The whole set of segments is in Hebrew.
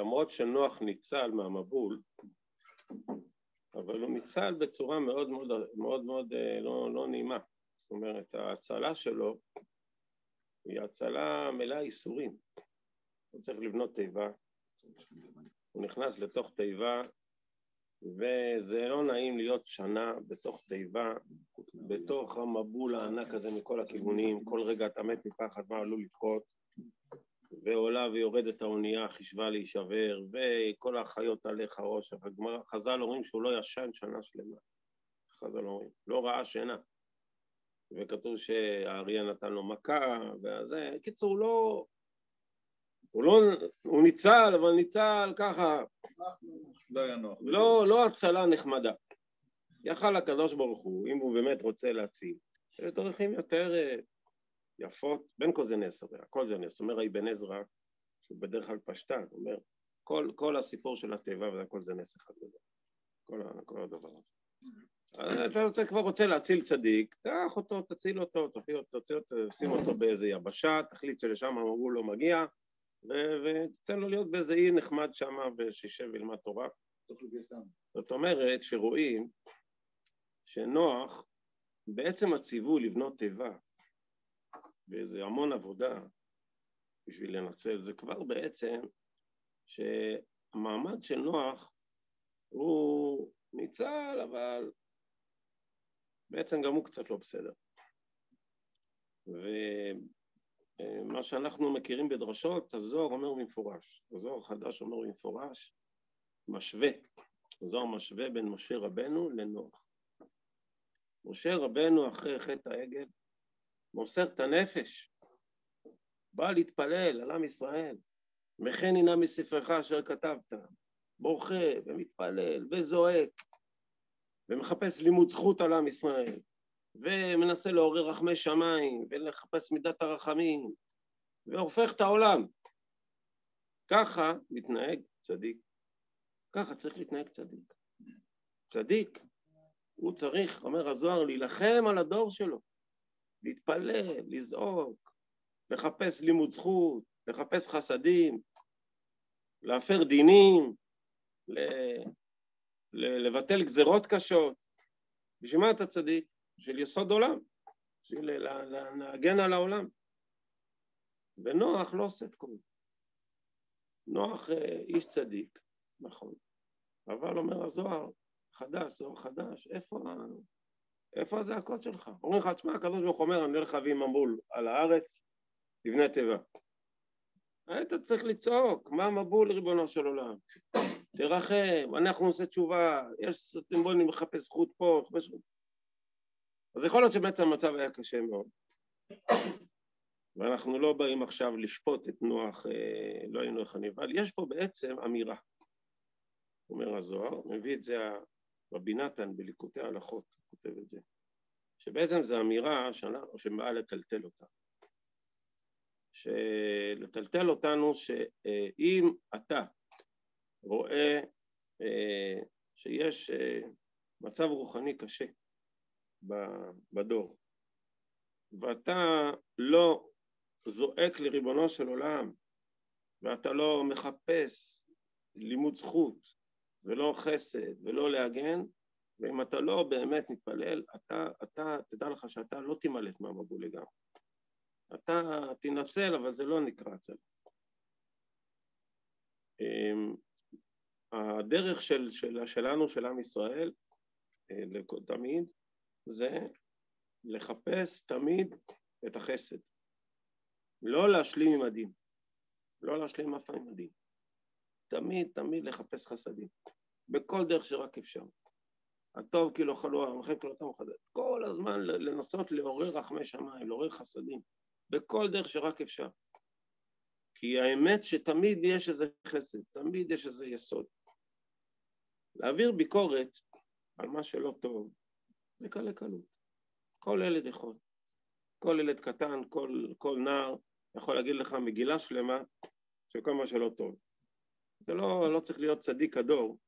למרות שנוח ניצל מהמבול, אבל הוא ניצל בצורה מאוד מאוד מאוד, מאוד אה, לא, לא נעימה. זאת אומרת, ההצלה שלו היא הצלה מלאה ייסורים. הוא צריך לבנות תיבה, הוא נכנס לתוך תיבה, וזה לא נעים להיות שנה בתוך תיבה, בתוך המבול הענק הזה מכל הכיוונים, כל רגע אתה מת מפחד מה עלול לקרות, ועולה ויורדת האונייה, חישבה להישבר, וכל החיות עליך ראש, אבל חז"ל אומרים שהוא לא ישן שנה שלמה, חז"ל אומרים, לא ראה שינה. וכתוב שהאריה נתן לו מכה, וזה, קיצור, הוא לא, הוא לא, הוא ניצל, אבל ניצל ככה, לא היה נוח. לא, לא הצלה נחמדה. יכל הקדוש ברוך הוא, אם הוא באמת רוצה להציל, יש דרכים יותר אה, יפות, בין כל זה נס, הכל זה נס. אומר האבן עזרא, שהוא בדרך כלל פשטן, אומר, כל, כל הסיפור של התיבה והכל זה נס אחד גדול. כל, כל הדבר הזה. אתה רוצה, כבר רוצה להציל צדיק, קח אותו, תציל אותו, תוציא אותו, שים אותו באיזה יבשה, תחליט שלשם הוא לא מגיע, ותן לו להיות באיזה אי נחמד שם ושישב וילמד תורה. זאת אומרת שרואים שנוח, בעצם הציווי לבנות תיבה, ואיזה המון עבודה בשביל לנצל, זה כבר בעצם שהמעמד של נוח הוא ניצל, אבל בעצם גם הוא קצת לא בסדר. ומה שאנחנו מכירים בדרשות, הזוהר אומר במפורש, הזוהר החדש אומר במפורש, משווה, הזוהר משווה בין משה רבנו לנוח. משה רבנו אחרי חטא העגל מוסר את הנפש, בא להתפלל על עם ישראל, וכן הנה מספרך אשר כתבת, בוכה ומתפלל וזועק. ומחפש לימוד זכות על עם ישראל. ומנסה לעורר רחמי שמיים ולחפש מידת הרחמים. והופך את העולם. ככה מתנהג צדיק. ככה צריך להתנהג צדיק. צדיק, הוא צריך, אומר הזוהר, להילחם על הדור שלו, להתפלל, לזעוק, לחפש לימוד זכות, לחפש חסדים, להפר דינים, לבטל גזרות קשות. בשביל מה אתה צדיק? בשביל יסוד עולם, בשביל להגן על העולם. ונוח לא עושה את כל זה. נוח אה, איש צדיק, נכון, אבל אומר הזוהר, חדש, זוהר חדש, איפה, איפה הזעקות שלך? אומרים לך, תשמע, הקדוש ברוך אומר, אני הולך להביא מבול על הארץ, תבנה תיבה. היית צריך לצעוק, מה מבול ריבונו של עולם? תרחם, אנחנו נעשה תשובה, יש אני מחפש זכות פה, מחפש... אז יכול להיות שבעצם המצב היה קשה מאוד. ואנחנו לא באים עכשיו לשפוט את נוח, אה, לא היינו איך אני, אבל יש פה בעצם אמירה. אומר הזוהר, מביא את זה רבי נתן בליקוטי ההלכות, כותב את זה, שבעצם זו אמירה שבאה לטלטל אותה. שלטלטל אותנו שאם אתה רואה אה, שיש אה, מצב רוחני קשה בדור, ואתה לא זועק לריבונו של עולם, ואתה לא מחפש לימוד זכות, ולא חסד, ולא להגן, ואם אתה לא באמת מתפלל, אתה, אתה, תדע לך שאתה לא תימלט מהמבול לגמרי. אתה תנצל, אבל זה לא נקרא הצל. אמ, הדרך של, של, שלנו, של עם ישראל, אה, תמיד, זה לחפש תמיד את החסד. לא להשלים עם הדין. לא להשלים אף פעם עם הדין. תמיד, תמיד לחפש חסדים. בכל דרך שרק אפשר. הטוב כי לא חלו הרחם כי לא טוב חסד. כל הזמן לנסות לעורר רחמי שמיים, לעורר חסדים. בכל דרך שרק אפשר. כי האמת שתמיד יש איזה חסד, תמיד יש איזה יסוד. להעביר ביקורת על מה שלא טוב, זה קלה קלות. כל ילד יכול. כל ילד קטן, כל, כל נער יכול להגיד לך מגילה שלמה של כל מה שלא טוב. זה לא, לא צריך להיות צדיק הדור,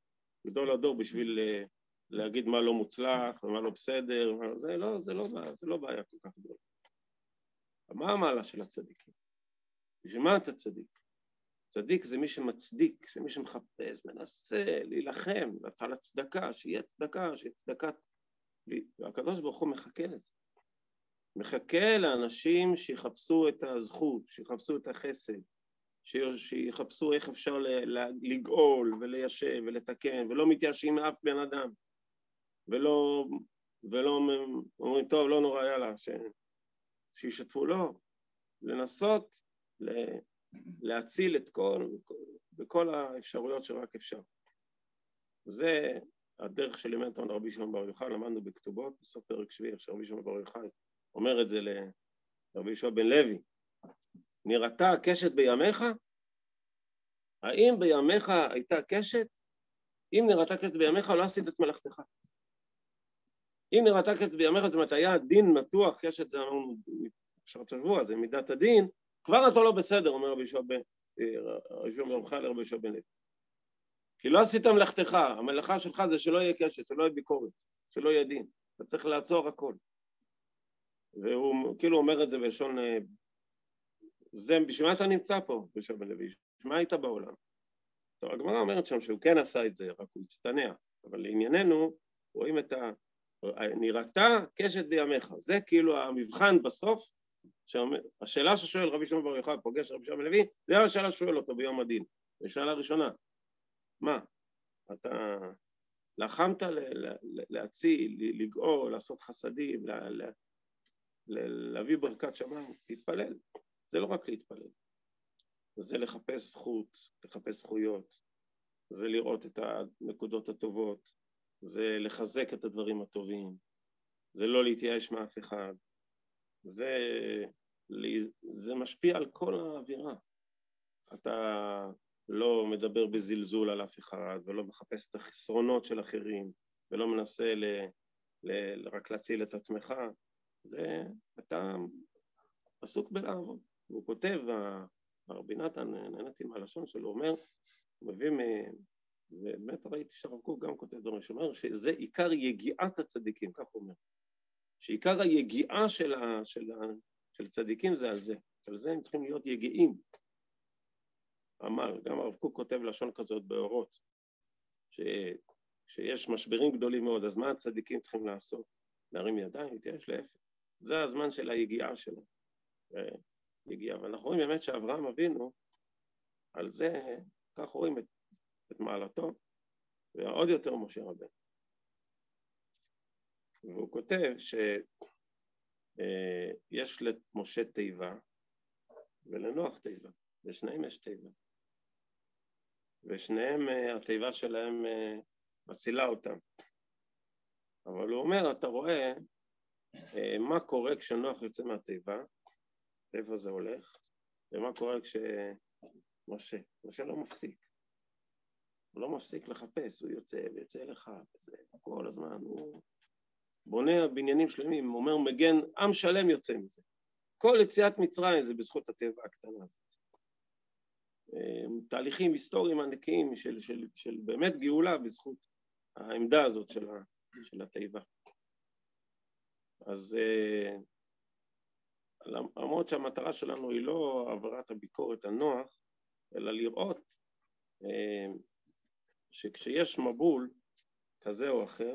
גדול הדור בשביל uh, להגיד מה לא מוצלח ומה לא בסדר, זה לא, זה לא, זה לא בעיה כל כך גדולה. מה המעלה של הצדיקים? בשביל מה אתה צדיק? צדיק זה מי שמצדיק, זה מי שמחפש, מנסה להילחם על הצדקה, שיהיה צדקה, שיהיה צדקה. והקדוש ברוך הוא מחכה לזה. מחכה לאנשים שיחפשו את הזכות, שיחפשו את החסד, שיחפשו איך אפשר לגאול וליישב ולתקן, ולא מתייאשים מאף בן אדם, ולא, ולא אומרים, טוב, לא נורא, יאללה, ש, שישתפו, לא. לנסות להציל את כל, בכל האפשרויות שרק אפשר. זה הדרך שלימד אותנו רבי שמעון בר יוחאי, למדנו בכתובות, בסוף פרק שביעי, עכשיו רבי שמעון בר יוחאי אומר את זה לרבי יהושע בן לוי, נראתה הקשת בימיך? האם בימיך הייתה קשת? אם נראתה קשת בימיך, לא עשית את מלאכתך. אם נראתה קשת בימיך, זאת אומרת, היה דין מתוח, קשת זה אמרנו, פרשת שבוע, זה מידת הדין, כבר אתה לא בסדר, אומר רבי יהושע בן יוחאי לרבי יהושע בן לוי. כי לא עשית מלאכתך, המלאכה שלך זה שלא יהיה קשת, שלא יהיה ביקורת, שלא יהיה דין. אתה צריך לעצור הכל. והוא כאילו אומר את זה בלשון, אה, זה, בשביל מה אתה נמצא פה, בשביל בן לוי? בשביל מה היית בעולם? טוב, הגמרא אומרת שם שהוא כן עשה את זה, רק הוא הצטנע, אבל לענייננו, רואים את ה... נראתה קשת בימיך, זה כאילו המבחן בסוף, השאלה ששואל רבי שמעון בר יוחאי, פוגש רבי שמעון לוי, זה השאלה ששואל אותו ביום הדין, זו שאלה ראשונה, מה, אתה לחמת להציל, לגאול, לעשות חסדים, להביא ברכת שמיים, להתפלל. זה לא רק להתפלל, זה לחפש זכות, לחפש זכויות, זה לראות את הנקודות הטובות, זה לחזק את הדברים הטובים, זה לא להתייאש מאף אחד, זה, זה משפיע על כל האווירה. אתה לא מדבר בזלזול על אף אחד ולא מחפש את החסרונות של אחרים ולא מנסה ל, ל, רק להציל את עצמך, זה אתה עסוק בלעבוד. הוא כותב, הרבי נתן, נהניתי מהלשון שלו, אומר, הוא מביא, ובאמת ראיתי שהרב קוק גם כותב דברים, שאומר שזה עיקר יגיעת הצדיקים, כך הוא אומר, שעיקר היגיעה של, ה, של, ה, של צדיקים זה על זה, על זה הם צריכים להיות יגיעים. אמר, גם הרב קוק כותב לשון כזאת באורות, שיש משברים גדולים מאוד, אז מה הצדיקים צריכים לעשות? להרים ידיים? יש להפך. זה הזמן של היגיעה שלו. יגיעה. ואנחנו רואים באמת שאברהם אבינו, על זה, כך רואים את מעלתו, ועוד יותר משה רבנו. והוא כותב שיש אה, למשה תיבה ולנוח תיבה, לשניהם יש תיבה. ושניהם, אה, התיבה שלהם אה, מצילה אותם. אבל הוא אומר, אתה רואה אה, מה קורה כשנוח יוצא מהתיבה, איפה זה הולך, ומה קורה כשמשה, משה לא מפסיק. הוא לא מפסיק לחפש, הוא יוצא ויוצא לך, וזה כל הזמן, הוא בונה בניינים שלמים, אומר מגן, עם שלם יוצא מזה. כל יציאת מצרים זה בזכות הטבע הקטנה הזאת. תהליכים היסטוריים ענקיים של, של, של באמת גאולה בזכות העמדה הזאת של, ה, של התיבה. אז אה, למרות שהמטרה שלנו היא לא העברת הביקורת הנוח, אלא לראות אה, שכשיש מבול כזה או אחר,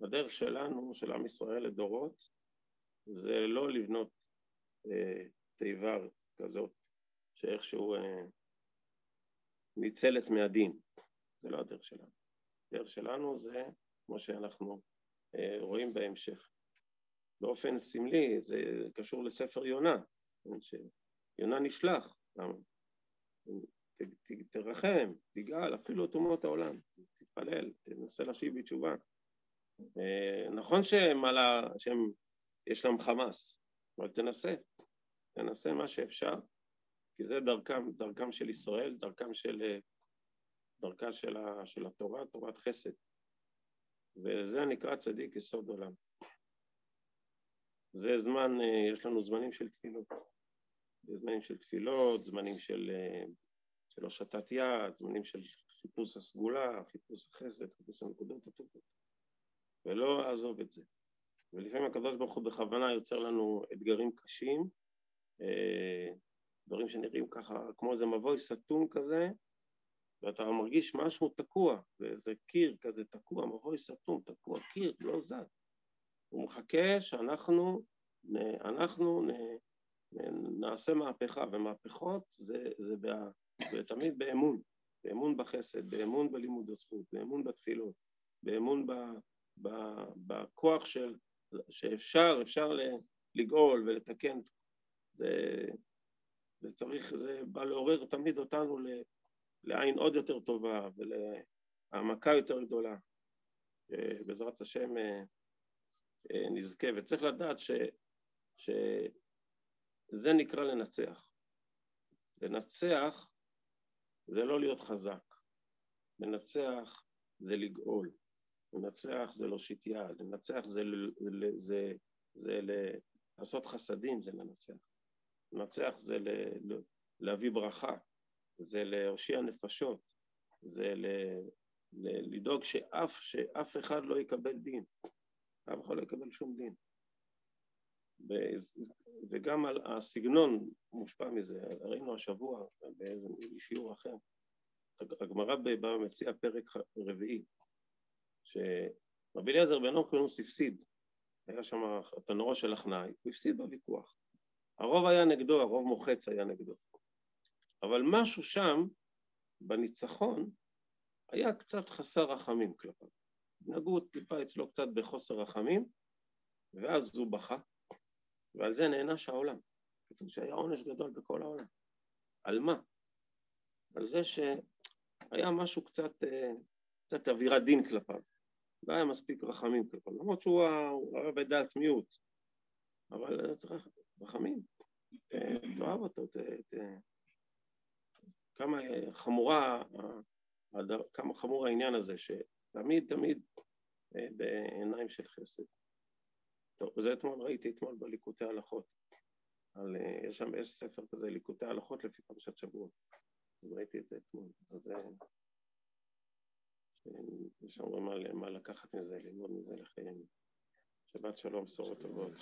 בדרך שלנו, של עם ישראל לדורות, זה לא לבנות אה, תיבה כזאת שאיכשהו אה, ניצלת מהדין, זה לא הדרך שלנו. הדרך שלנו זה כמו שאנחנו אה, רואים בהמשך. באופן סמלי זה קשור לספר יונה, שיונה נשלח, תרחם, תגאל, אפילו את אומות העולם, תתפלל, תנסה להשיב בתשובה. אה, נכון שהם על ה... שהם, יש להם חמאס, אבל תנסה, תנסה מה שאפשר, כי זה דרכם, דרכם של ישראל, דרכם של, דרכה של, ה, של התורה, תורת חסד. וזה נקרא צדיק יסוד עולם. זה זמן, יש לנו זמנים של תפילות. זמנים של תפילות, זמנים של, של הושטת יד, זמנים של חיפוש הסגולה, חיפוש החסד, חיפוש הנקודות הטובות. ולא לעזוב את זה. ולפעמים הקדוש ברוך הוא בכוונה יוצר לנו אתגרים קשים, דברים שנראים ככה כמו איזה מבוי סתום כזה, ואתה מרגיש משהו תקוע, זה, זה קיר כזה תקוע, מבוי סתום, תקוע, קיר, לא זז. הוא מחכה שאנחנו אנחנו נעשה מהפכה, ומהפכות זה, זה בה, תמיד באמון, באמון בחסד, באמון בלימוד הזכות, באמון בתפילות, באמון ב, ב, בכוח של, שאפשר, אפשר לגאול ולתקן. זה, זה צריך, זה בא לעורר תמיד אותנו לעין עוד יותר טובה ולהעמקה יותר גדולה. בעזרת השם אה, אה, נזכה, וצריך לדעת ש, שזה נקרא לנצח. לנצח זה לא להיות חזק, לנצח זה לגאול, לנצח זה להושיט יד, לנצח זה, זה, זה, זה לעשות חסדים, זה לנצח. לנצח זה להביא ברכה, זה להושיע נפשות, זה לדאוג שאף, שאף אחד לא יקבל דין, אף אחד לא יקבל שום דין. וגם על הסגנון מושפע מזה, ראינו השבוע באיזה שיעור אחר, הגמרא בבבא מציע פרק רביעי, שרבי אליעזר בן אורקונוס הפסיד, היה שם התנורו של אחנאי, הוא הפסיד בוויכוח. הרוב היה נגדו, הרוב מוחץ היה נגדו. אבל משהו שם, בניצחון, היה קצת חסר רחמים כלפיו. נגעו טיפה אצלו קצת בחוסר רחמים, ואז הוא בכה, ועל זה נענש העולם. כתוב שהיה עונש גדול בכל העולם. על מה? על זה שהיה משהו קצת, אה, קצת אווירת דין כלפיו. לא היה מספיק רחמים כלפיו, למרות שהוא היה בדעת מיעוט. אבל צריך רחמים. תאהב אותו, כמה חמורה, כמה חמור העניין הזה, שתמיד תמיד אה, בעיניים של חסד. טוב, וזה אתמול ראיתי אתמול בליקוטי הלכות. על, אה, יש שם, יש ספר כזה, ליקוטי הלכות לפי פרשת שבוע. ראיתי את זה אתמול. אז זה... יש שם מה, מה לקחת מזה, ללמוד מזה לחיים. שבת שלום, בשורות טובות.